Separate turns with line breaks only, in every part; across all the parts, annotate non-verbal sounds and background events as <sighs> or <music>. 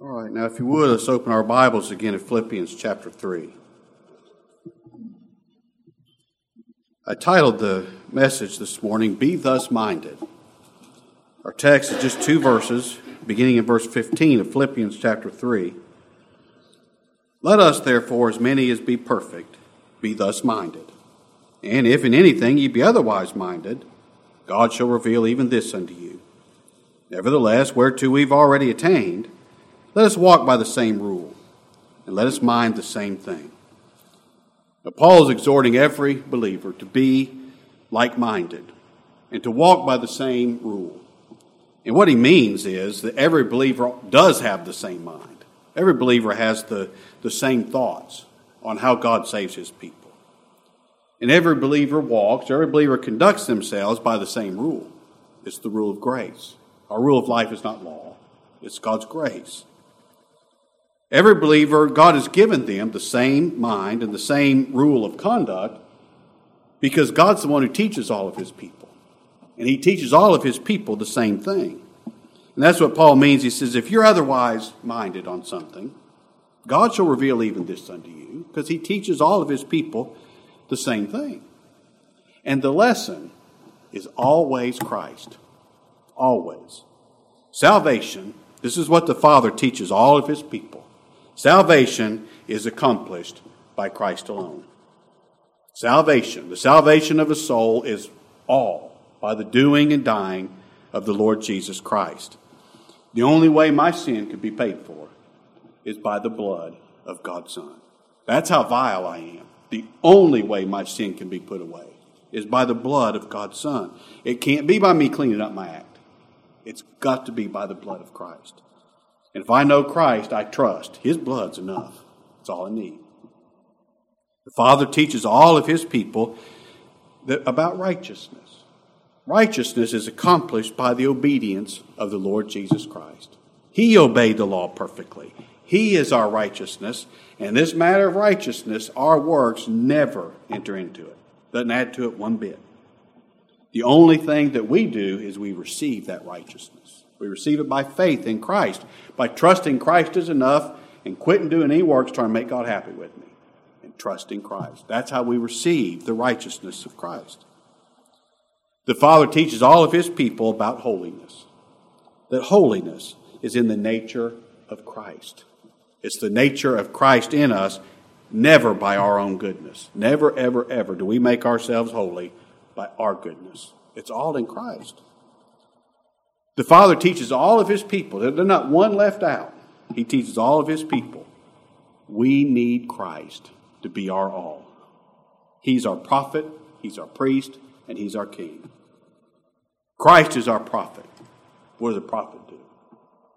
All right, now if you would, let's open our Bibles again at Philippians chapter 3. I titled the message this morning, Be Thus Minded. Our text is just two verses, beginning in verse 15 of Philippians chapter 3. Let us, therefore, as many as be perfect, be thus minded. And if in anything ye be otherwise minded, God shall reveal even this unto you. Nevertheless, whereto we've already attained, let us walk by the same rule, and let us mind the same thing. Now, Paul is exhorting every believer to be like minded and to walk by the same rule. And what he means is that every believer does have the same mind. Every believer has the, the same thoughts on how God saves his people. And every believer walks, every believer conducts themselves by the same rule. It's the rule of grace. Our rule of life is not law, it's God's grace. Every believer, God has given them the same mind and the same rule of conduct because God's the one who teaches all of his people. And he teaches all of his people the same thing. And that's what Paul means. He says, if you're otherwise minded on something, God shall reveal even this unto you because he teaches all of his people the same thing. And the lesson is always Christ. Always. Salvation, this is what the Father teaches all of his people. Salvation is accomplished by Christ alone. Salvation, the salvation of a soul, is all by the doing and dying of the Lord Jesus Christ. The only way my sin could be paid for is by the blood of God's Son. That's how vile I am. The only way my sin can be put away is by the blood of God's Son. It can't be by me cleaning up my act. It's got to be by the blood of Christ. And if I know Christ, I trust. His blood's enough. That's all I need. The Father teaches all of His people that, about righteousness. Righteousness is accomplished by the obedience of the Lord Jesus Christ. He obeyed the law perfectly. He is our righteousness. And this matter of righteousness, our works never enter into it. Doesn't add to it one bit. The only thing that we do is we receive that righteousness. We receive it by faith in Christ, by trusting Christ is enough and quitting doing any works trying to make God happy with me and trusting Christ. That's how we receive the righteousness of Christ. The Father teaches all of His people about holiness, that holiness is in the nature of Christ. It's the nature of Christ in us, never by our own goodness. Never, ever, ever do we make ourselves holy by our goodness. It's all in Christ. The Father teaches all of His people, there's not one left out. He teaches all of His people. We need Christ to be our all. He's our prophet, He's our priest, and He's our king. Christ is our prophet. What does a prophet do?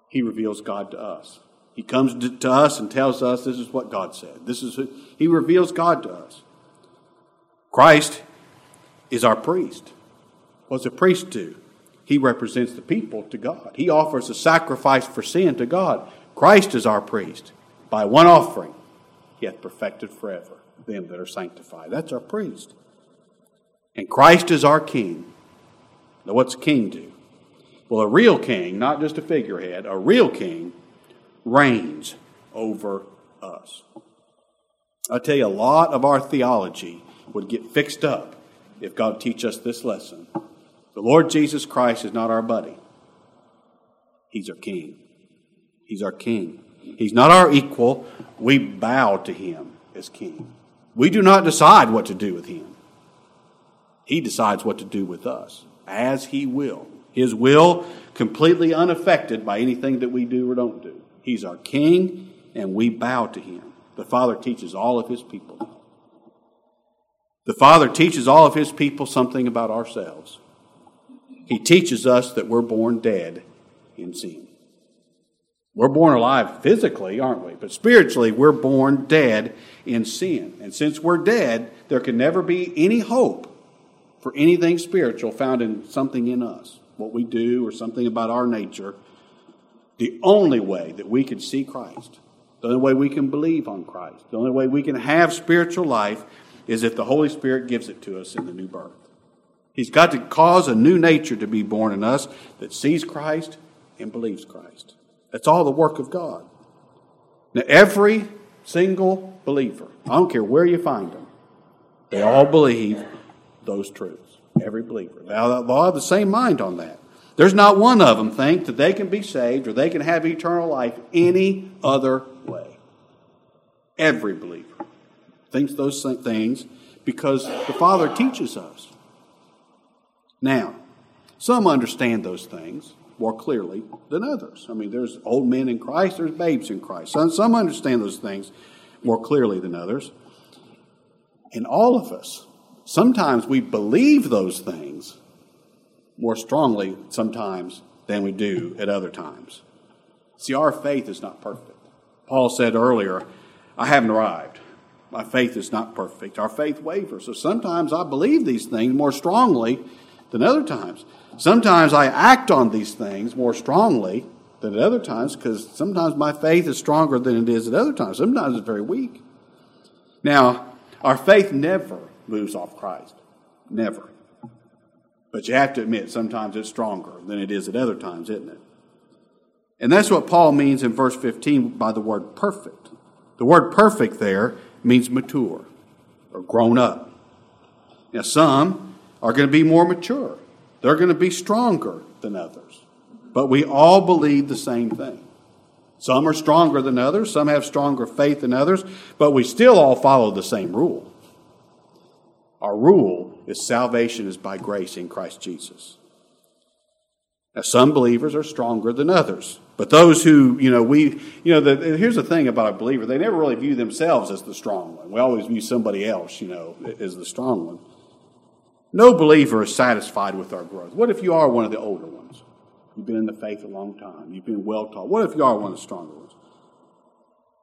He reveals God to us. He comes to us and tells us this is what God said. This is who, he reveals God to us. Christ is our priest. What does a priest do? He represents the people to God. He offers a sacrifice for sin to God. Christ is our priest. By one offering, he hath perfected forever them that are sanctified. That's our priest. And Christ is our king. Now, what's a king do? Well, a real king, not just a figurehead, a real king reigns over us. I tell you, a lot of our theology would get fixed up if God teach us this lesson the Lord Jesus Christ is not our buddy. He's our king. He's our king. He's not our equal. We bow to him as king. We do not decide what to do with him. He decides what to do with us as he will. His will completely unaffected by anything that we do or don't do. He's our king and we bow to him. The Father teaches all of his people. The Father teaches all of his people something about ourselves. He teaches us that we're born dead in sin. We're born alive physically, aren't we? But spiritually, we're born dead in sin. And since we're dead, there can never be any hope for anything spiritual found in something in us, what we do or something about our nature. The only way that we can see Christ, the only way we can believe on Christ, the only way we can have spiritual life is if the Holy Spirit gives it to us in the new birth. He's got to cause a new nature to be born in us that sees Christ and believes Christ. That's all the work of God. Now, every single believer, I don't care where you find them, they all believe those truths. Every believer. Now, they all have the same mind on that. There's not one of them think that they can be saved or they can have eternal life any other way. Every believer thinks those same things because the Father teaches us. Now, some understand those things more clearly than others. I mean, there's old men in Christ, there's babes in Christ. Some, some understand those things more clearly than others. And all of us, sometimes we believe those things more strongly sometimes than we do at other times. See, our faith is not perfect. Paul said earlier, I haven't arrived. My faith is not perfect. Our faith wavers. So sometimes I believe these things more strongly than other times. Sometimes I act on these things more strongly than at other times because sometimes my faith is stronger than it is at other times. Sometimes it's very weak. Now, our faith never moves off Christ. Never. But you have to admit, sometimes it's stronger than it is at other times, isn't it? And that's what Paul means in verse 15 by the word perfect. The word perfect there means mature or grown up. Now, some are going to be more mature, they're going to be stronger than others. But we all believe the same thing. Some are stronger than others, some have stronger faith than others, but we still all follow the same rule. Our rule is salvation is by grace in Christ Jesus. Now, some believers are stronger than others, but those who, you know, we, you know, the, here's the thing about a believer they never really view themselves as the strong one. We always view somebody else, you know, as the strong one. No believer is satisfied with our growth. What if you are one of the older ones? You've been in the faith a long time, you've been well taught. What if you are one of the stronger ones?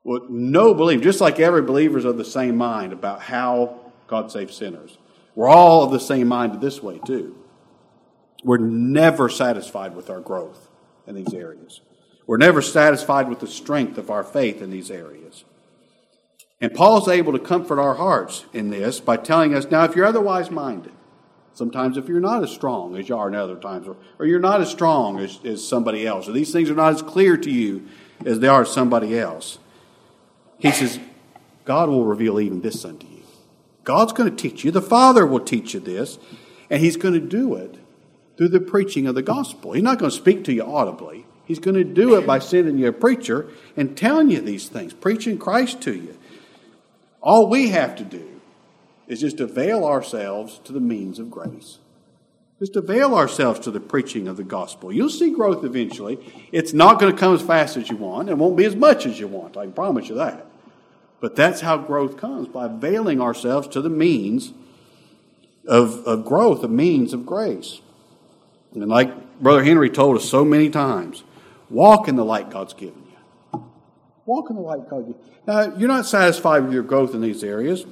Well, no believer, just like every believer is of the same mind about how God saves sinners. We're all of the same mind this way, too. We're never satisfied with our growth in these areas. We're never satisfied with the strength of our faith in these areas. And Paul's able to comfort our hearts in this by telling us now, if you're otherwise minded, sometimes if you're not as strong as you are in other times, or, or you're not as strong as, as somebody else, or these things are not as clear to you as they are to somebody else, he says, God will reveal even this unto you. God's going to teach you. The Father will teach you this, and He's going to do it through the preaching of the gospel. He's not going to speak to you audibly. He's going to do it by sending you a preacher and telling you these things, preaching Christ to you. All we have to do is just to avail ourselves to the means of grace. Just avail ourselves to the preaching of the gospel. You'll see growth eventually. It's not going to come as fast as you want. It won't be as much as you want. I can promise you that. But that's how growth comes by availing ourselves to the means of, of growth, the means of grace. And like Brother Henry told us so many times, walk in the light God's given you. Walk in the light God's given you. Now, you're not satisfied with your growth in these areas,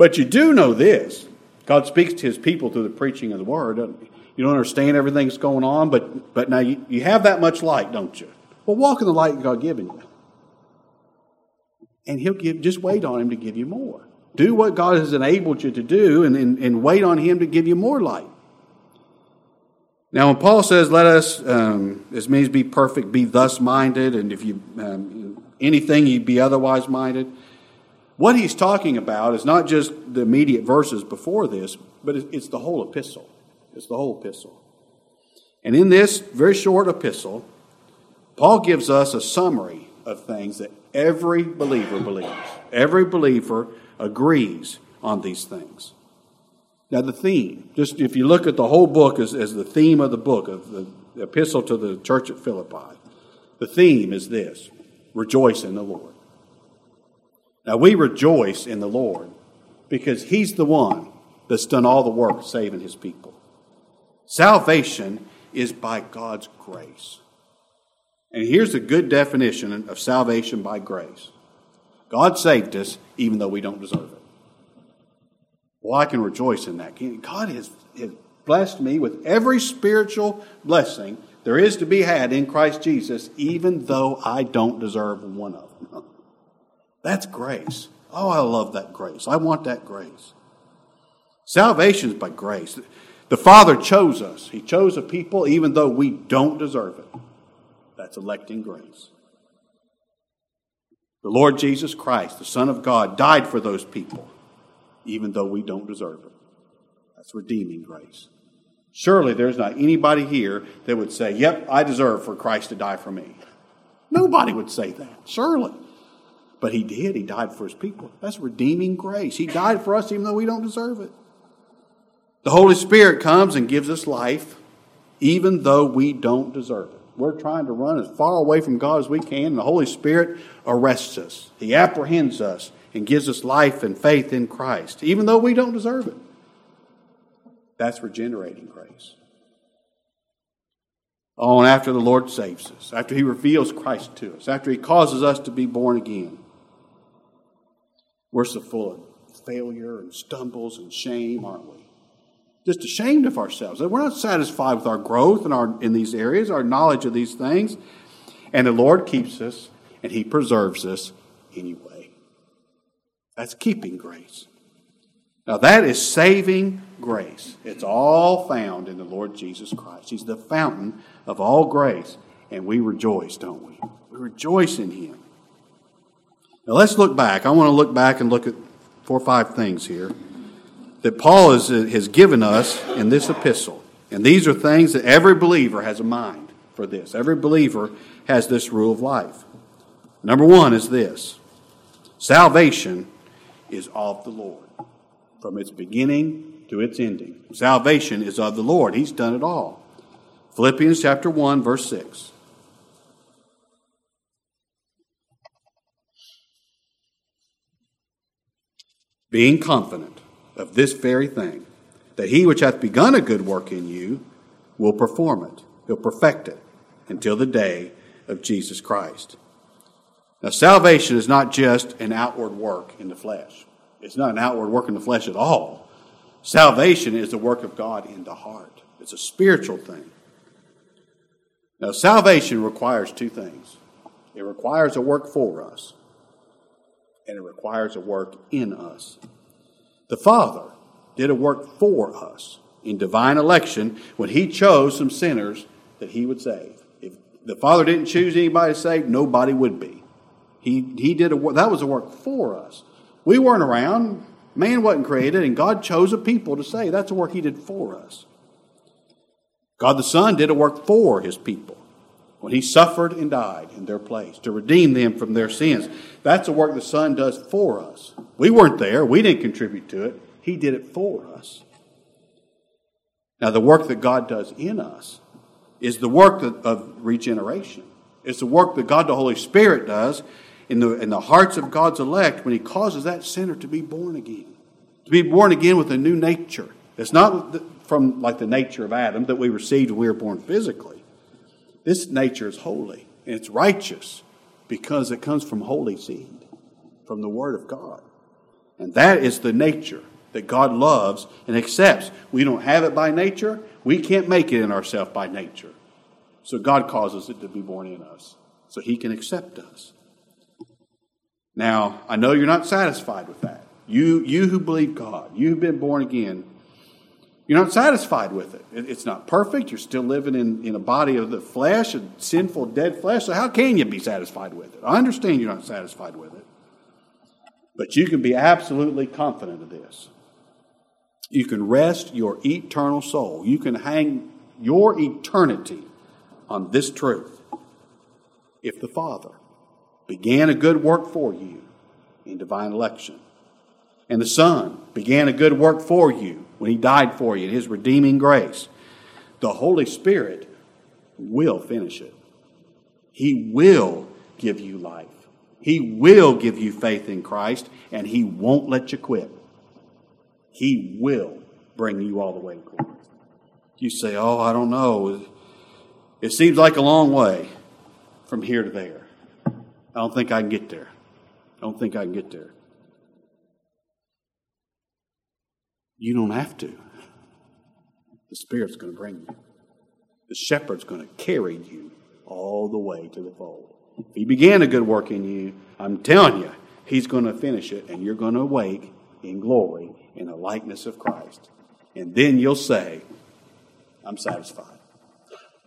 but you do know this. God speaks to his people through the preaching of the word. You don't understand everything that's going on, but, but now you, you have that much light, don't you? Well, walk in the light God given you and he'll give just wait on him to give you more do what god has enabled you to do and, and, and wait on him to give you more light now when paul says let us um, this means be perfect be thus minded and if you um, anything you'd be otherwise minded what he's talking about is not just the immediate verses before this but it's the whole epistle it's the whole epistle and in this very short epistle paul gives us a summary of things that every believer believes. Every believer agrees on these things. Now, the theme, just if you look at the whole book as, as the theme of the book, of the, epistle to the church at Philippi, the theme is this rejoice in the Lord. Now, we rejoice in the Lord because He's the one that's done all the work saving His people. Salvation is by God's grace. And here's a good definition of salvation by grace God saved us even though we don't deserve it. Well, I can rejoice in that. God has, has blessed me with every spiritual blessing there is to be had in Christ Jesus, even though I don't deserve one of them. That's grace. Oh, I love that grace. I want that grace. Salvation is by grace. The Father chose us. He chose a people even though we don't deserve it. That's electing grace. The Lord Jesus Christ, the Son of God, died for those people, even though we don't deserve it. That's redeeming grace. Surely there's not anybody here that would say, Yep, I deserve for Christ to die for me. Nobody would say that, surely. But he did. He died for his people. That's redeeming grace. He died for us even though we don't deserve it. The Holy Spirit comes and gives us life even though we don't deserve it. We're trying to run as far away from God as we can, and the Holy Spirit arrests us. He apprehends us and gives us life and faith in Christ, even though we don't deserve it. That's regenerating grace. Oh, and after the Lord saves us, after He reveals Christ to us, after He causes us to be born again, we're so full of failure and stumbles and shame, aren't we? Just ashamed of ourselves. We're not satisfied with our growth in, our, in these areas, our knowledge of these things. And the Lord keeps us and He preserves us anyway. That's keeping grace. Now, that is saving grace. It's all found in the Lord Jesus Christ. He's the fountain of all grace. And we rejoice, don't we? We rejoice in Him. Now let's look back. I want to look back and look at four or five things here that Paul has, has given us in this epistle. And these are things that every believer has a mind for this. Every believer has this rule of life. Number one is this salvation is of the Lord from its beginning to its ending. Salvation is of the Lord, He's done it all. Philippians chapter 1, verse 6. Being confident of this very thing, that he which hath begun a good work in you will perform it, he'll perfect it until the day of Jesus Christ. Now, salvation is not just an outward work in the flesh. It's not an outward work in the flesh at all. Salvation is the work of God in the heart. It's a spiritual thing. Now, salvation requires two things it requires a work for us, and it requires a work in us. The Father did a work for us in divine election when He chose some sinners that He would save. If the Father didn't choose anybody to save, nobody would be. He, he did a that was a work for us. We weren't around, man wasn't created, and God chose a people to save. That's a work He did for us. God the Son did a work for His people when he suffered and died in their place to redeem them from their sins. That's the work the Son does for us. We weren't there, we didn't contribute to it. He did it for us. Now, the work that God does in us is the work of regeneration. It's the work that God the Holy Spirit does in the, in the hearts of God's elect when He causes that sinner to be born again, to be born again with a new nature. It's not from like the nature of Adam that we received when we were born physically this nature is holy and it's righteous because it comes from holy seed, from the Word of God. And that is the nature that God loves and accepts. We don't have it by nature, we can't make it in ourselves by nature. So God causes it to be born in us so He can accept us. Now, I know you're not satisfied with that. You, you who believe God, you who've been born again, you're not satisfied with it. It's not perfect. You're still living in, in a body of the flesh, a sinful, dead flesh. So, how can you be satisfied with it? I understand you're not satisfied with it. But you can be absolutely confident of this. You can rest your eternal soul. You can hang your eternity on this truth. If the Father began a good work for you in divine election, and the Son began a good work for you when He died for you in His redeeming grace. The Holy Spirit will finish it. He will give you life. He will give you faith in Christ, and He won't let you quit. He will bring you all the way to glory. You say, Oh, I don't know. It seems like a long way from here to there. I don't think I can get there. I don't think I can get there. You don't have to. The Spirit's going to bring you. The shepherd's going to carry you all the way to the fold. If he began a good work in you, I'm telling you, he's going to finish it, and you're going to awake in glory in the likeness of Christ. And then you'll say, I'm satisfied.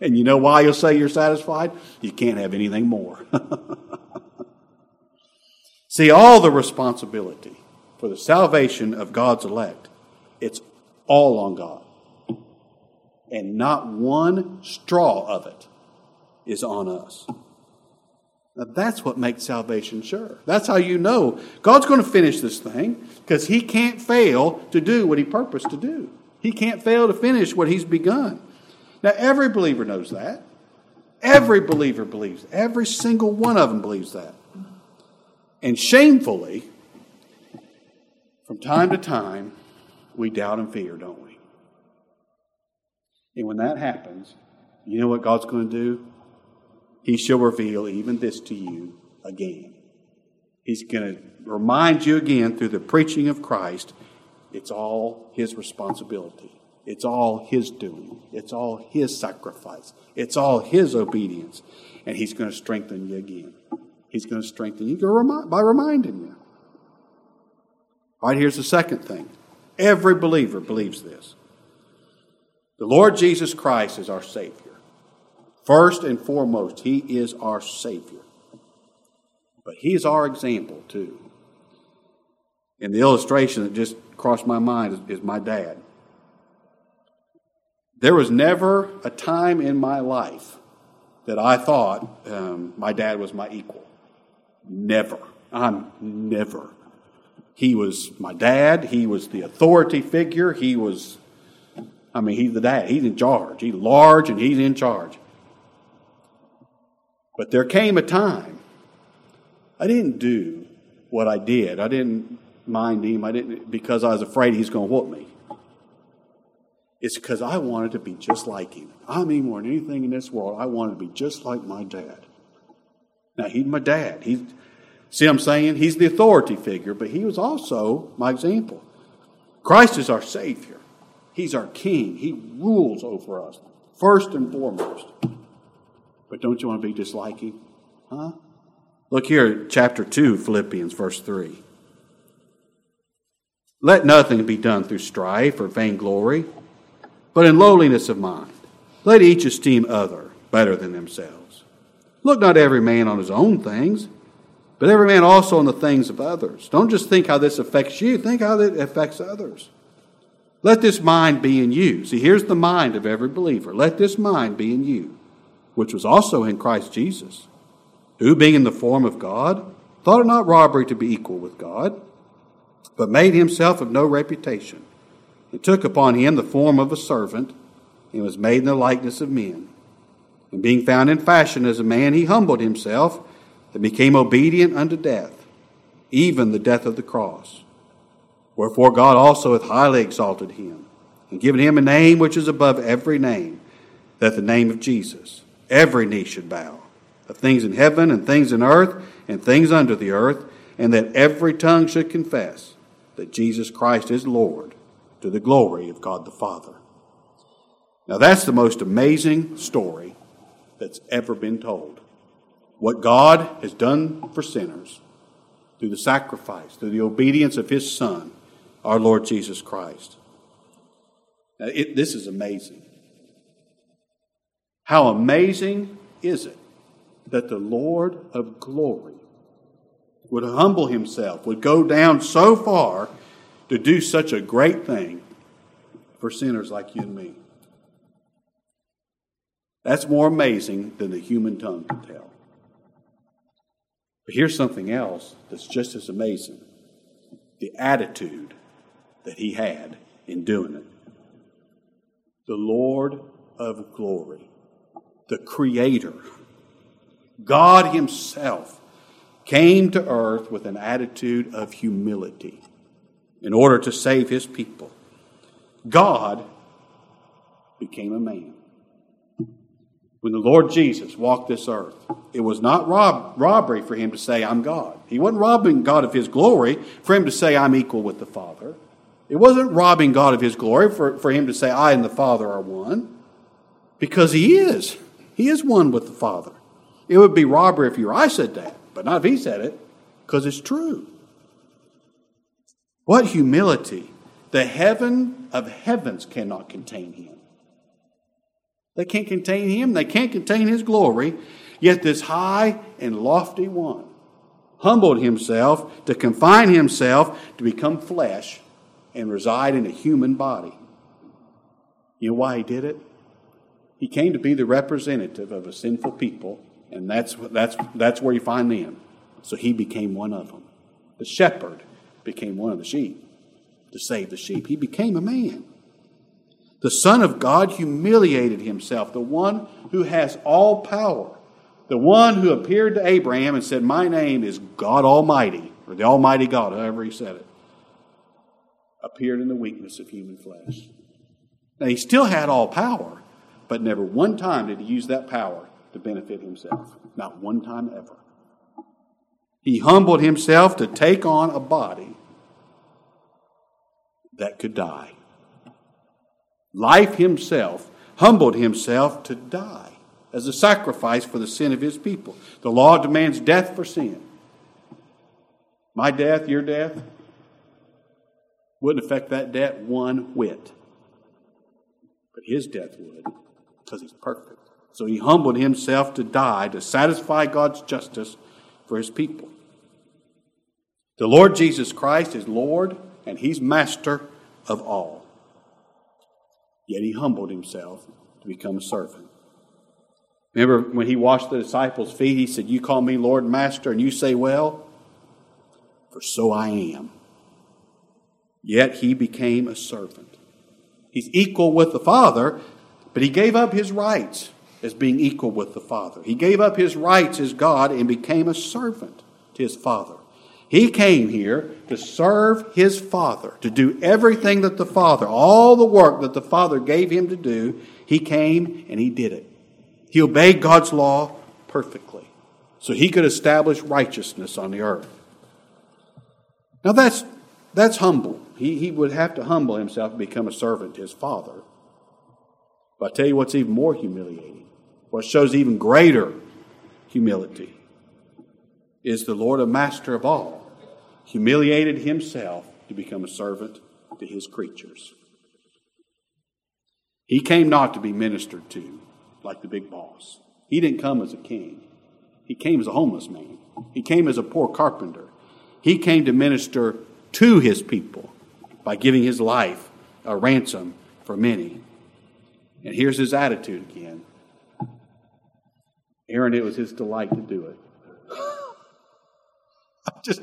And you know why you'll say you're satisfied? You can't have anything more. <laughs> See, all the responsibility for the salvation of God's elect, it's all on God. And not one straw of it is on us. Now, that's what makes salvation sure. That's how you know God's going to finish this thing because He can't fail to do what He purposed to do. He can't fail to finish what He's begun. Now, every believer knows that. Every believer believes. Every single one of them believes that. And shamefully, from time to time, we doubt and fear, don't we? And when that happens, you know what God's going to do? He shall reveal even this to you again. He's going to remind you again through the preaching of Christ it's all His responsibility. It's all His doing. It's all His sacrifice. It's all His obedience. And He's going to strengthen you again. He's going to strengthen you by reminding you. All right, here's the second thing. Every believer believes this. The Lord Jesus Christ is our Savior. First and foremost, He is our Savior. But He is our example, too. And the illustration that just crossed my mind is, is my dad. There was never a time in my life that I thought um, my dad was my equal. Never. I'm never. He was my dad. He was the authority figure. He was, I mean, he's the dad. He's in charge. He's large and he's in charge. But there came a time I didn't do what I did. I didn't mind him. I didn't because I was afraid he's going to whoop me. It's because I wanted to be just like him. I mean, more than anything in this world, I wanted to be just like my dad. Now he's my dad. He's see, I'm saying he's the authority figure, but he was also my example. Christ is our Savior. He's our King. He rules over us first and foremost. But don't you want to be just like him? Huh? Look here, chapter 2, Philippians, verse 3. Let nothing be done through strife or vainglory, but in lowliness of mind. Let each esteem other better than themselves. Look not every man on his own things, but every man also on the things of others. Don't just think how this affects you, think how it affects others. Let this mind be in you. See, here's the mind of every believer. Let this mind be in you which was also in Christ Jesus, who, being in the form of God, thought it not robbery to be equal with God, but made himself of no reputation, and took upon him the form of a servant, and was made in the likeness of men. And being found in fashion as a man, he humbled himself, and became obedient unto death, even the death of the cross. Wherefore God also hath highly exalted him, and given him a name which is above every name, that the name of Jesus every knee should bow, of things in heaven and things in earth and things under the earth, and that every tongue should confess that Jesus Christ is Lord to the glory of God the Father. Now, that's the most amazing story that's ever been told. What God has done for sinners through the sacrifice, through the obedience of His Son, our Lord Jesus Christ. Now, it, this is amazing. How amazing is it that the Lord of glory would humble himself, would go down so far to do such a great thing for sinners like you and me? That's more amazing than the human tongue can tell. But here's something else that's just as amazing the attitude that he had in doing it. The Lord of glory the Creator, God Himself, came to earth with an attitude of humility in order to save His people. God became a man. When the Lord Jesus walked this earth, it was not rob- robbery for him to say, I'm God. He wasn't robbing God of his glory for him to say, I'm equal with the Father. It wasn't robbing God of his glory for, for him to say, I and the Father are one, because he is. He is one with the Father. It would be robbery if you or I said that, but not if he said it, because it's true. What humility! The heaven of heavens cannot contain him. They can't contain him, they can't contain his glory, yet this high and lofty one humbled himself to confine himself to become flesh and reside in a human body. You know why he did it? He came to be the representative of a sinful people, and that's, that's, that's where you find them. So he became one of them. The shepherd became one of the sheep to save the sheep. He became a man. The Son of God humiliated himself, the one who has all power, the one who appeared to Abraham and said, My name is God Almighty, or the Almighty God, however he said it, appeared in the weakness of human flesh. Now, he still had all power, but never one time did he use that power to benefit himself. Not one time ever. He humbled himself to take on a body that could die. Life himself humbled himself to die as a sacrifice for the sin of his people. The law demands death for sin. My death, your death, wouldn't affect that debt one whit. But his death would, because he's perfect. So he humbled himself to die to satisfy God's justice for his people. The Lord Jesus Christ is Lord and he's master of all. Yet he humbled himself to become a servant. Remember when he washed the disciples' feet, he said, You call me Lord and Master, and you say, Well, for so I am. Yet he became a servant. He's equal with the Father, but he gave up his rights as being equal with the Father. He gave up his rights as God and became a servant to his Father. He came here to serve his Father, to do everything that the Father, all the work that the Father gave him to do, he came and he did it. He obeyed God's law perfectly so he could establish righteousness on the earth. Now that's, that's humble. He, he would have to humble himself and become a servant to his Father. But I tell you what's even more humiliating, what shows even greater humility, is the Lord, a master of all, humiliated himself to become a servant to his creatures. He came not to be ministered to like the big boss. He didn't come as a king. He came as a homeless man. He came as a poor carpenter. He came to minister to his people by giving his life a ransom for many. And here's his attitude again. Aaron, it was his delight to do it. <laughs> just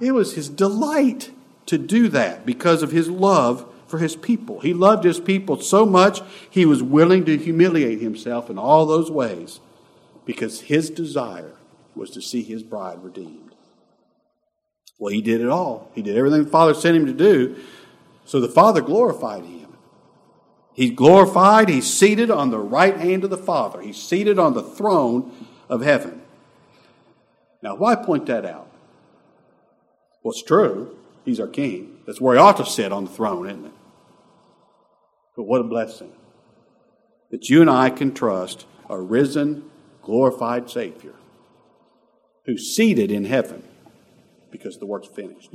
it was his delight to do that because of his love for his people. He loved his people so much, he was willing to humiliate himself in all those ways because his desire was to see his bride redeemed. Well, he did it all. He did everything the Father sent him to do, so the Father glorified him. He's glorified, he's seated on the right hand of the Father, he's seated on the throne of heaven. Now, why point that out? Well, it's true. He's our king. That's where he ought to sit on the throne, isn't it? But what a blessing that you and I can trust a risen, glorified Savior who's seated in heaven because the work's finished.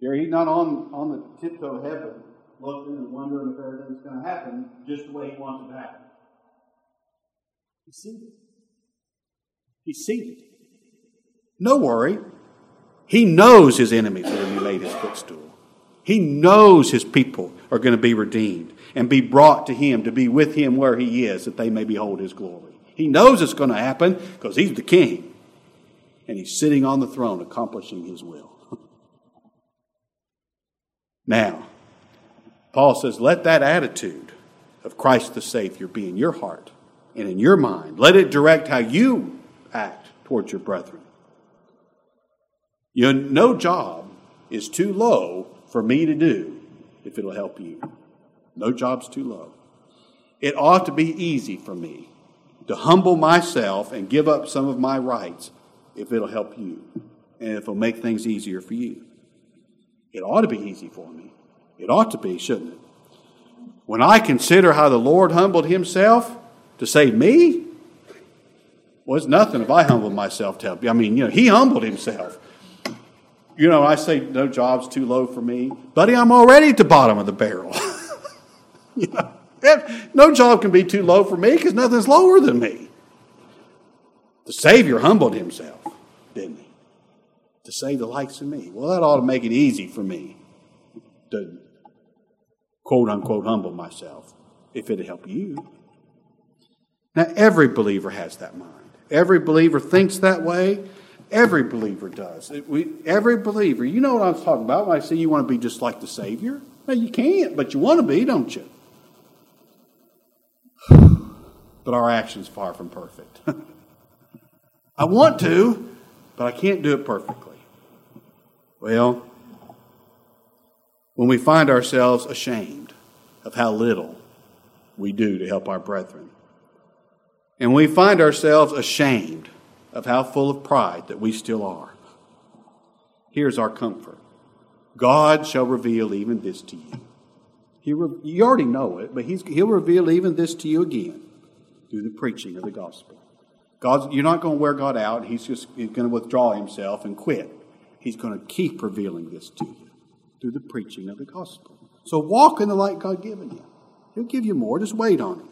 He's not on, on the tiptoe of heaven looking and wondering if everything's going to happen just the way he wants it to happen. He's seated. He's seated. No worry. He knows his enemies are going to be laid his footstool. He knows his people are going to be redeemed and be brought to him to be with him where he is that they may behold his glory. He knows it's going to happen because he's the king and he's sitting on the throne accomplishing his will. <laughs> now, Paul says, let that attitude of Christ the Savior be in your heart and in your mind. Let it direct how you act towards your brethren. You know, no job is too low for me to do if it'll help you. No job's too low. It ought to be easy for me to humble myself and give up some of my rights if it'll help you and if it'll make things easier for you. It ought to be easy for me. It ought to be, shouldn't it? When I consider how the Lord humbled himself to save me, well, it's nothing if I humble myself to help you. I mean, you know, he humbled himself. You know, I say no job's too low for me. Buddy, I'm already at the bottom of the barrel. <laughs> you know, no job can be too low for me because nothing's lower than me. The Savior humbled himself. didn't he? To save the likes of me. Well, that ought to make it easy for me to quote unquote humble myself if it'd help you. Now, every believer has that mind. Every believer thinks that way. Every believer does. We, every believer, you know what I'm talking about when I say you want to be just like the Savior? No, you can't, but you want to be, don't you? <sighs> But our action's far from perfect. <laughs> I want to, but I can't do it perfectly. Well, when we find ourselves ashamed of how little we do to help our brethren, and we find ourselves ashamed of how full of pride that we still are. Here's our comfort God shall reveal even this to you. He re- you already know it, but He'll reveal even this to you again through the preaching of the gospel. God, you're not going to wear God out. He's just he's going to withdraw Himself and quit. He's going to keep revealing this to you through the preaching of the gospel. So walk in the light God given you. He'll give you more. Just wait on Him.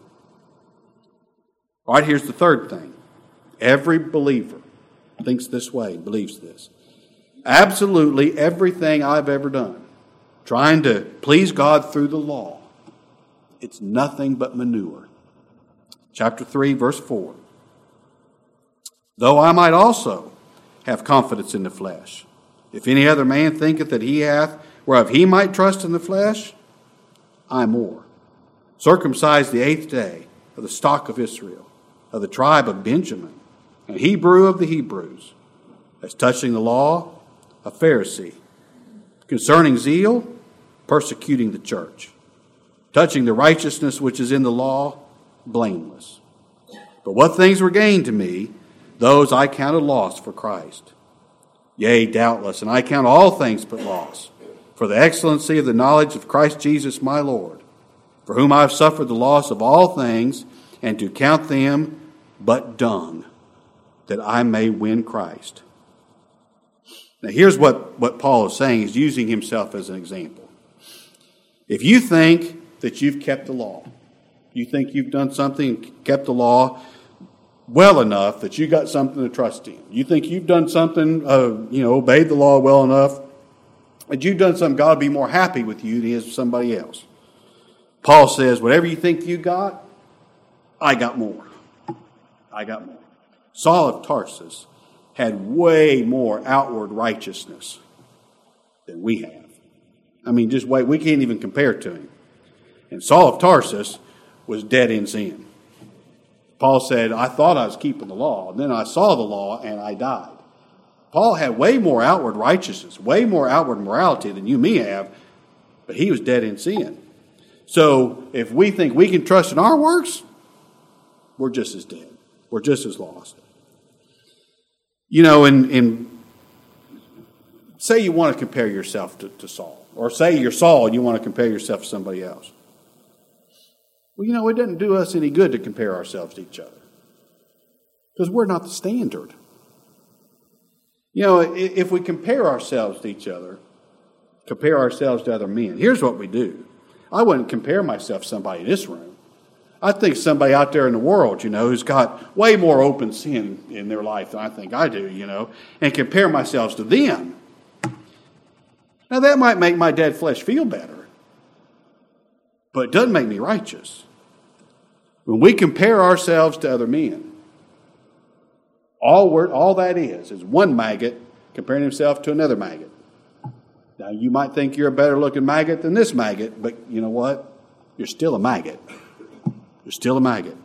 All right, here's the third thing. Every believer thinks this way, believes this. Absolutely everything I've ever done, trying to please God through the law, it's nothing but manure. Chapter 3, verse 4. Though I might also have confidence in the flesh, if any other man thinketh that he hath, whereof he might trust in the flesh, I more. Circumcised the eighth day of the stock of Israel of the tribe of Benjamin, a Hebrew of the Hebrews, as touching the law, a Pharisee, concerning zeal, persecuting the church, touching the righteousness which is in the law, blameless. But what things were gained to me, those I counted loss for Christ. Yea, doubtless, and I count all things but loss, for the excellency of the knowledge of Christ Jesus my Lord, for whom I have suffered the loss of all things and to count them but dung, that I may win Christ. Now, here's what, what Paul is saying. He's using himself as an example. If you think that you've kept the law, you think you've done something, kept the law well enough that you got something to trust in. You think you've done something, uh, you know, obeyed the law well enough that you've done something, God will be more happy with you than he is with somebody else. Paul says, whatever you think you got, I got more. I got more. Saul of Tarsus had way more outward righteousness than we have. I mean, just wait, we can't even compare to him. And Saul of Tarsus was dead in sin. Paul said, I thought I was keeping the law, and then I saw the law and I died. Paul had way more outward righteousness, way more outward morality than you me have, but he was dead in sin. So if we think we can trust in our works, we're just as dead. We're just as lost. You know, in, in say you want to compare yourself to, to Saul, or say you're Saul and you want to compare yourself to somebody else. Well, you know, it doesn't do us any good to compare ourselves to each other because we're not the standard. You know, if we compare ourselves to each other, compare ourselves to other men, here's what we do. I wouldn't compare myself to somebody in this room. I think somebody out there in the world, you know, who's got way more open sin in their life than I think I do, you know, and compare myself to them. Now, that might make my dead flesh feel better, but it doesn't make me righteous. When we compare ourselves to other men, all, we're, all that is is one maggot comparing himself to another maggot. Now, you might think you're a better looking maggot than this maggot, but you know what? You're still a maggot. You're still a maggot.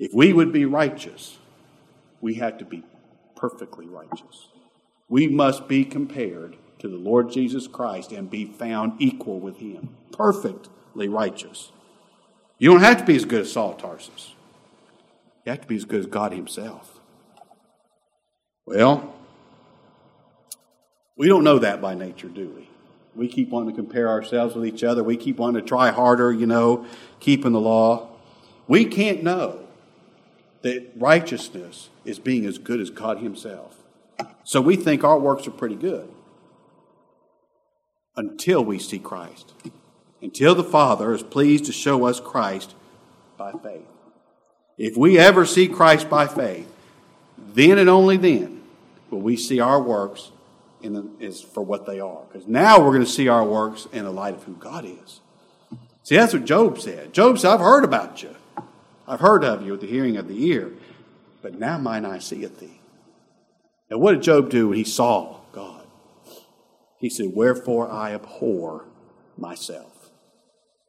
If we would be righteous, we have to be perfectly righteous. We must be compared to the Lord Jesus Christ and be found equal with him, perfectly righteous. You don't have to be as good as Saul Tarsus. You have to be as good as God himself. Well, we don't know that by nature, do we? We keep wanting to compare ourselves with each other. We keep wanting to try harder, you know, keeping the law. We can't know that righteousness is being as good as God Himself. So we think our works are pretty good until we see Christ. Until the Father is pleased to show us Christ by faith. If we ever see Christ by faith, then and only then will we see our works the, is for what they are. Because now we're going to see our works in the light of who God is. See, that's what Job said. Job said, I've heard about you. I've heard of you with the hearing of the ear, but now mine eye seeth thee. Now, what did Job do when he saw God? He said, Wherefore I abhor myself.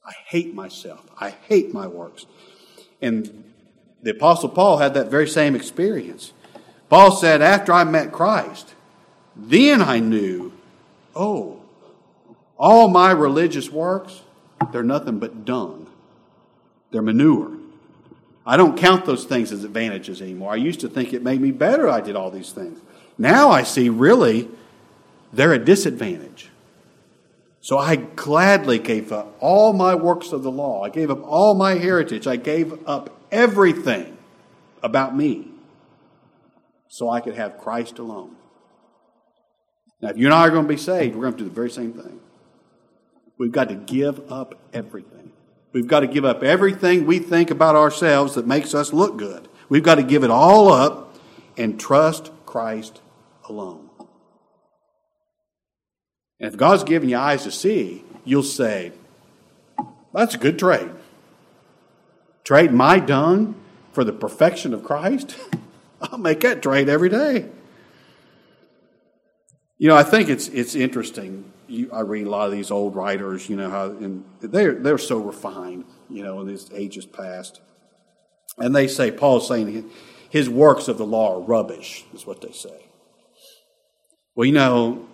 I hate myself. I hate my works. And the Apostle Paul had that very same experience. Paul said, After I met Christ, then I knew, oh, all my religious works, they're nothing but dung. They're manure. I don't count those things as advantages anymore. I used to think it made me better I did all these things. Now I see really they're a disadvantage. So I gladly gave up all my works of the law. I gave up all my heritage. I gave up everything about me so I could have Christ alone. Now, if you and I are going to be saved, we're going to do the very same thing. We've got to give up everything. We've got to give up everything we think about ourselves that makes us look good. We've got to give it all up and trust Christ alone. And if God's given you eyes to see, you'll say, that's a good trade. Trade my dung for the perfection of Christ? <laughs> I'll make that trade every day. You know, I think it's it's interesting. You, I read a lot of these old writers. You know how and they're they're so refined. You know, in these ages past, and they say Paul's saying his works of the law are rubbish. Is what they say. Well, you know,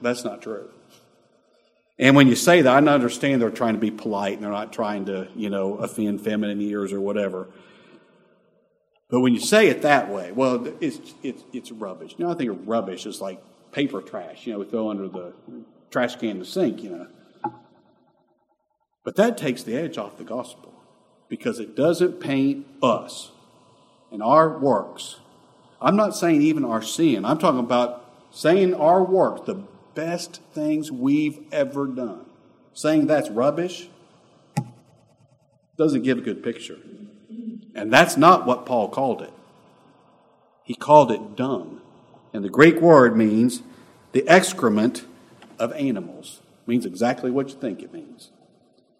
that's not true. And when you say that, I understand they're trying to be polite and they're not trying to, you know, offend feminine ears or whatever. But when you say it that way, well, it's, it's, it's rubbish. You know, I think rubbish is like paper trash, you know, we throw under the trash can the sink, you know. But that takes the edge off the gospel because it doesn't paint us and our works. I'm not saying even our sin, I'm talking about saying our work, the best things we've ever done, saying that's rubbish doesn't give a good picture. And that's not what Paul called it. He called it dung. And the Greek word means the excrement of animals. It means exactly what you think it means.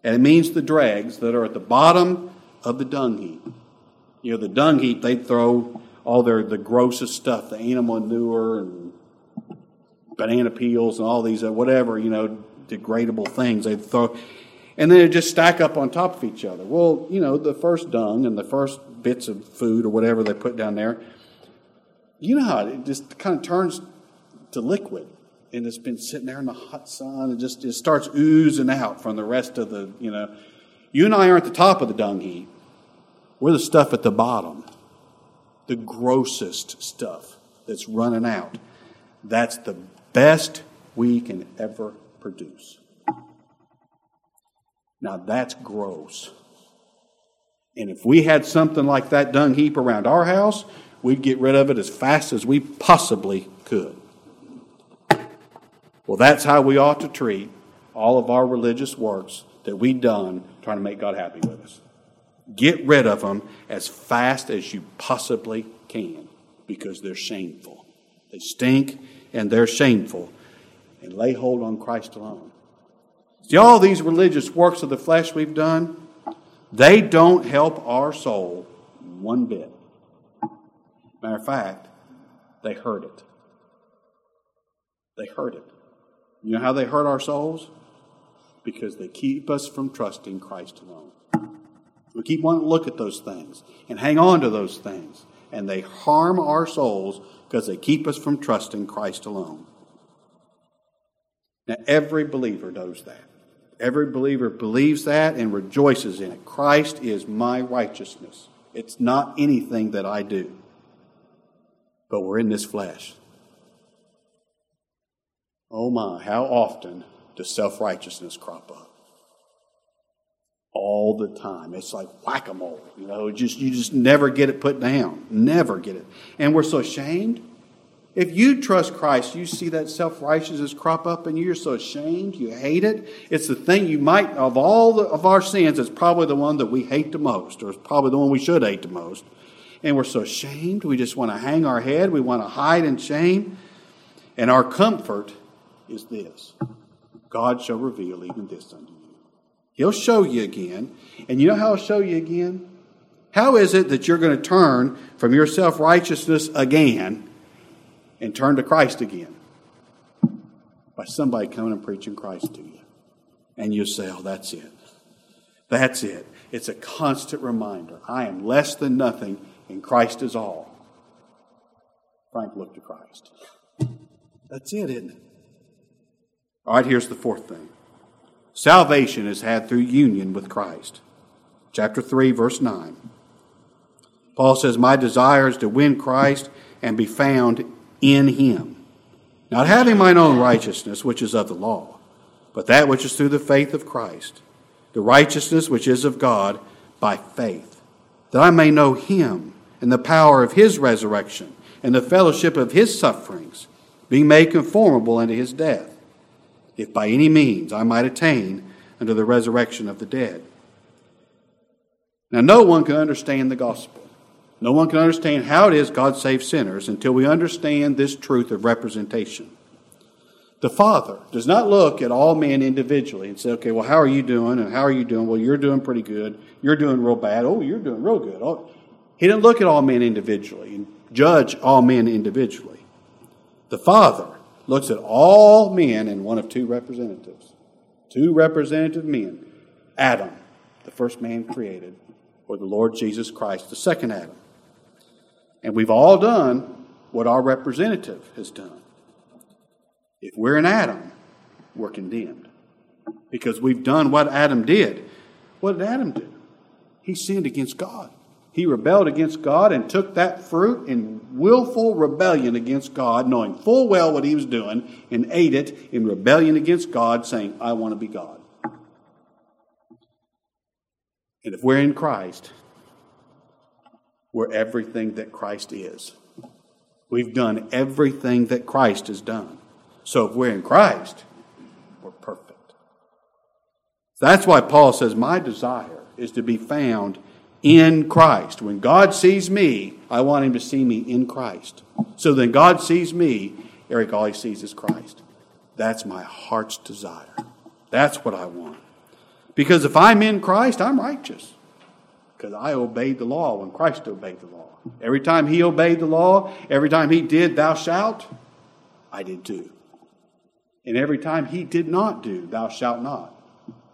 And it means the dregs that are at the bottom of the dung heap. You know, the dung heap, they throw all their the grossest stuff, the animal manure and banana peels and all these uh, whatever you know degradable things they throw, and then they just stack up on top of each other. Well, you know the first dung and the first bits of food or whatever they put down there. You know how it just kind of turns to liquid, and it's been sitting there in the hot sun and just it starts oozing out from the rest of the you know. You and I are at the top of the dung heap. We're the stuff at the bottom, the grossest stuff that's running out. That's the best we can ever produce. Now that's gross. And if we had something like that dung heap around our house, we'd get rid of it as fast as we possibly could. Well, that's how we ought to treat all of our religious works that we've done trying to make God happy with us. Get rid of them as fast as you possibly can because they're shameful. They stink and they're shameful, and lay hold on Christ alone. See, all these religious works of the flesh we've done, they don't help our soul one bit. Matter of fact, they hurt it. They hurt it. You know how they hurt our souls? Because they keep us from trusting Christ alone. We keep wanting to look at those things and hang on to those things, and they harm our souls because they keep us from trusting Christ alone. Now, every believer knows that. Every believer believes that and rejoices in it. Christ is my righteousness. It's not anything that I do. But we're in this flesh. Oh my, how often does self righteousness crop up? all the time. It's like whack a mole, you know. Just you just never get it put down, never get it, and we're so ashamed. If you trust Christ, you see that self righteousness crop up, and you're so ashamed, you hate it. It's the thing you might of all the, of our sins. It's probably the one that we hate the most, or it's probably the one we should hate the most. And we're so ashamed. We just want to hang our head. We want to hide in shame. And our comfort is this God shall reveal even this unto you. He'll show you again. And you know how He'll show you again? How is it that you're going to turn from your self righteousness again and turn to Christ again? By somebody coming and preaching Christ to you. And you say, oh, that's it. That's it. It's a constant reminder. I am less than nothing, and Christ is all. Frank, looked to Christ. That's it, isn't it? All right, here's the fourth thing salvation is had through union with Christ. Chapter 3, verse 9. Paul says, My desire is to win Christ and be found in him, not having mine own righteousness, which is of the law, but that which is through the faith of Christ, the righteousness which is of God by faith, that I may know him and the power of his resurrection and the fellowship of his sufferings, being made conformable unto his death, if by any means I might attain unto the resurrection of the dead. Now, no one can understand the gospel no one can understand how it is God saves sinners until we understand this truth of representation. The Father does not look at all men individually and say, okay, well, how are you doing? And how are you doing? Well, you're doing pretty good. You're doing real bad. Oh, you're doing real good. Oh. He didn't look at all men individually and judge all men individually. The Father looks at all men in one of two representatives. Two representative men Adam, the first man created, or the Lord Jesus Christ, the second Adam. And we've all done what our representative has done. If we're in Adam, we're condemned because we've done what Adam did. What did Adam do? He sinned against God. He rebelled against God and took that fruit in willful rebellion against God, knowing full well what he was doing, and ate it in rebellion against God, saying, I want to be God. And if we're in Christ, we're everything that Christ is. We've done everything that Christ has done. So if we're in Christ, we're perfect. That's why Paul says, My desire is to be found in Christ. When God sees me, I want him to see me in Christ. So then God sees me, Eric, all he sees is Christ. That's my heart's desire. That's what I want. Because if I'm in Christ, I'm righteous because I obeyed the law when Christ obeyed the law. Every time he obeyed the law, every time he did, thou shalt, I did too. And every time he did not do, thou shalt not,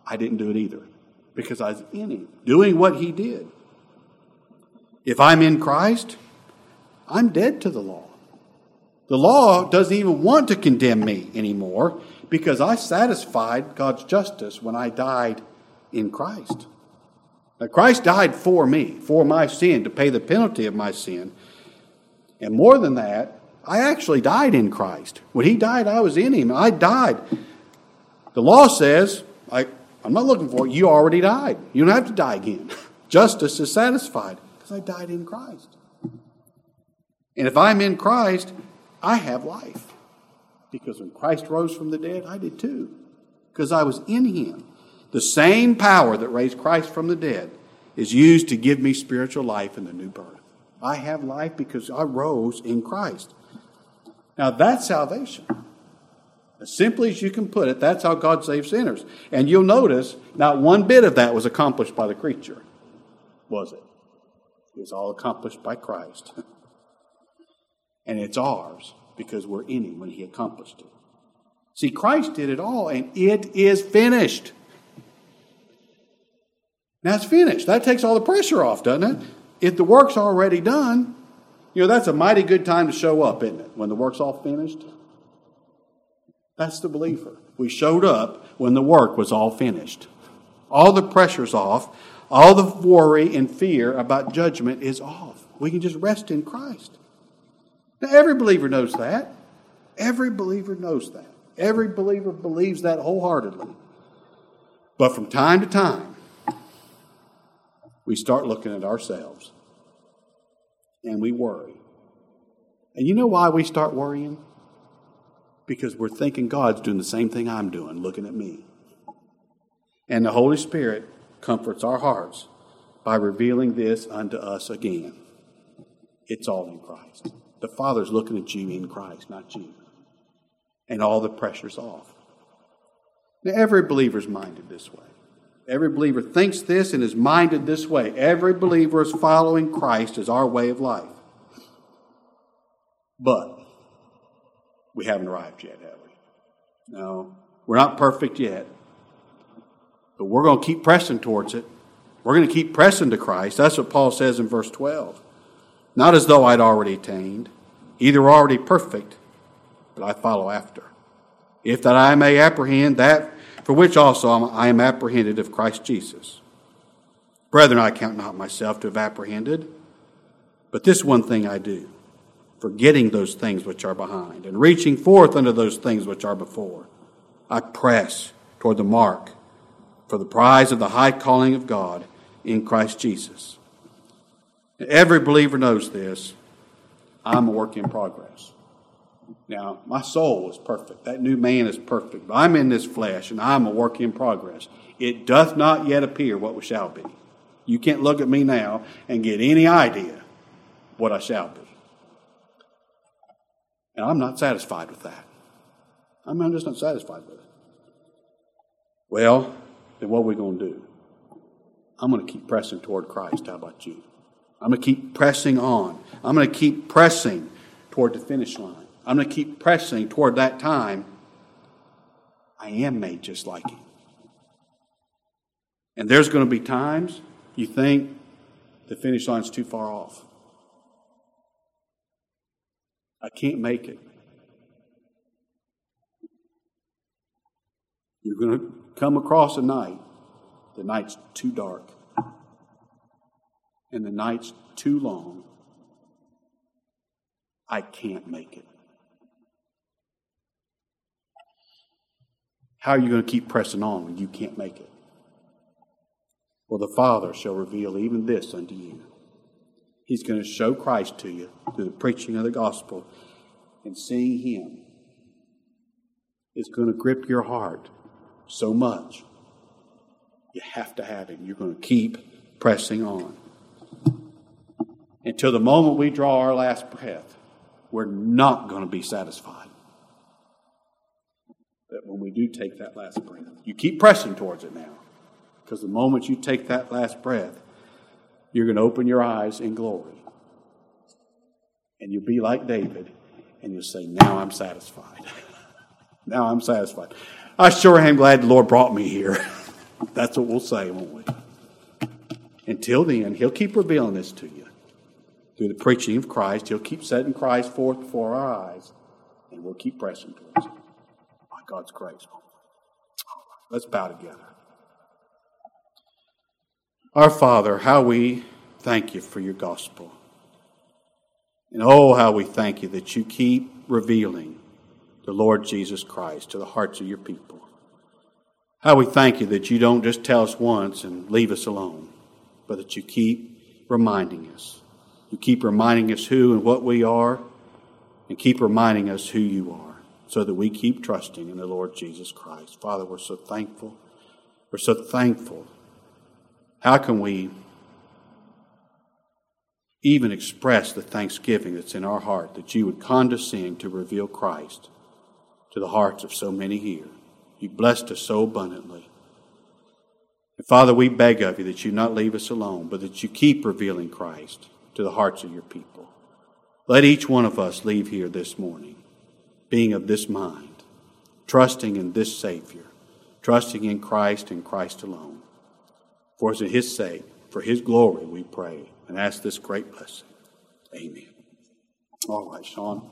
I didn't do it either because I was in him, doing what he did. If I'm in Christ, I'm dead to the law. The law doesn't even want to condemn me anymore because I satisfied God's justice when I died in Christ. Now, Christ died for me, for my sin, to pay the penalty of my sin. And more than that, I actually died in Christ. When He died, I was in Him. I died. The law says, I, I'm not looking for it. You already died. You don't have to die again. <laughs> Justice is satisfied because I died in Christ. And if I'm in Christ, I have life. Because when Christ rose from the dead, I did too. Because I was in Him. The same power that raised Christ from the dead is used to give me spiritual life in the new birth. I have life because I rose in Christ. Now that's salvation. As simply as you can put it, that's how God saves sinners. And you'll notice not one bit of that was accomplished by the creature, was it? It was all accomplished by Christ. <laughs> and it's ours because we're in Him when He accomplished it. See, Christ did it all, and it is finished. Now it's finished. That takes all the pressure off, doesn't it? If the work's already done, you know, that's a mighty good time to show up, isn't it? When the work's all finished. That's the believer. We showed up when the work was all finished. All the pressure's off. All the worry and fear about judgment is off. We can just rest in Christ. Now, every believer knows that. Every believer knows that. Every believer believes that wholeheartedly. But from time to time, we start looking at ourselves and we worry. And you know why we start worrying? Because we're thinking God's doing the same thing I'm doing, looking at me. And the Holy Spirit comforts our hearts by revealing this unto us again. It's all in Christ. The Father's looking at you in Christ, not you. And all the pressure's off. Now, every believer's minded this way. Every believer thinks this and is minded this way. Every believer is following Christ as our way of life. But we haven't arrived yet, have we? No, we're not perfect yet. But we're going to keep pressing towards it. We're going to keep pressing to Christ. That's what Paul says in verse 12. Not as though I'd already attained, either already perfect, but I follow after. If that I may apprehend that for which also I am apprehended of Christ Jesus. Brethren, I count not myself to have apprehended, but this one thing I do, forgetting those things which are behind, and reaching forth unto those things which are before. I press toward the mark for the prize of the high calling of God in Christ Jesus. Every believer knows this. I'm a work in progress. Now, my soul is perfect. That new man is perfect. But I'm in this flesh, and I'm a work in progress. It doth not yet appear what we shall be. You can't look at me now and get any idea what I shall be. And I'm not satisfied with that. I'm just not satisfied with it. Well, then what are we going to do? I'm going to keep pressing toward Christ. How about you? I'm going to keep pressing on. I'm going to keep pressing toward the finish line. I'm going to keep pressing toward that time. I am made just like Him. And there's going to be times you think the finish line's too far off. I can't make it. You're going to come across a night. The night's too dark. And the night's too long. I can't make it. How are you going to keep pressing on when you can't make it? Well, the Father shall reveal even this unto you. He's going to show Christ to you through the preaching of the gospel, and seeing Him is going to grip your heart so much. You have to have Him. You're going to keep pressing on. Until the moment we draw our last breath, we're not going to be satisfied that when we do take that last breath, you keep pressing towards it now. Because the moment you take that last breath, you're going to open your eyes in glory. And you'll be like David, and you'll say, Now I'm satisfied. <laughs> now I'm satisfied. I sure am glad the Lord brought me here. <laughs> That's what we'll say, won't we? Until then, He'll keep revealing this to you. Through the preaching of Christ, He'll keep setting Christ forth before our eyes, and we'll keep pressing towards Him. By God's grace. Let's bow together. Our Father, how we thank you for your gospel. And oh, how we thank you that you keep revealing the Lord Jesus Christ to the hearts of your people. How we thank you that you don't just tell us once and leave us alone, but that you keep reminding us. You keep reminding us who and what we are, and keep reminding us who you are so that we keep trusting in the Lord Jesus Christ. Father, we're so thankful. We're so thankful. How can we even express the thanksgiving that's in our heart that you would condescend to reveal Christ to the hearts of so many here? You blessed us so abundantly. And Father, we beg of you that you not leave us alone, but that you keep revealing Christ to the hearts of your people. Let each one of us leave here this morning being of this mind, trusting in this Savior, trusting in Christ and Christ alone. For it's in His sake, for His glory, we pray and ask this great blessing. Amen. All right, Sean.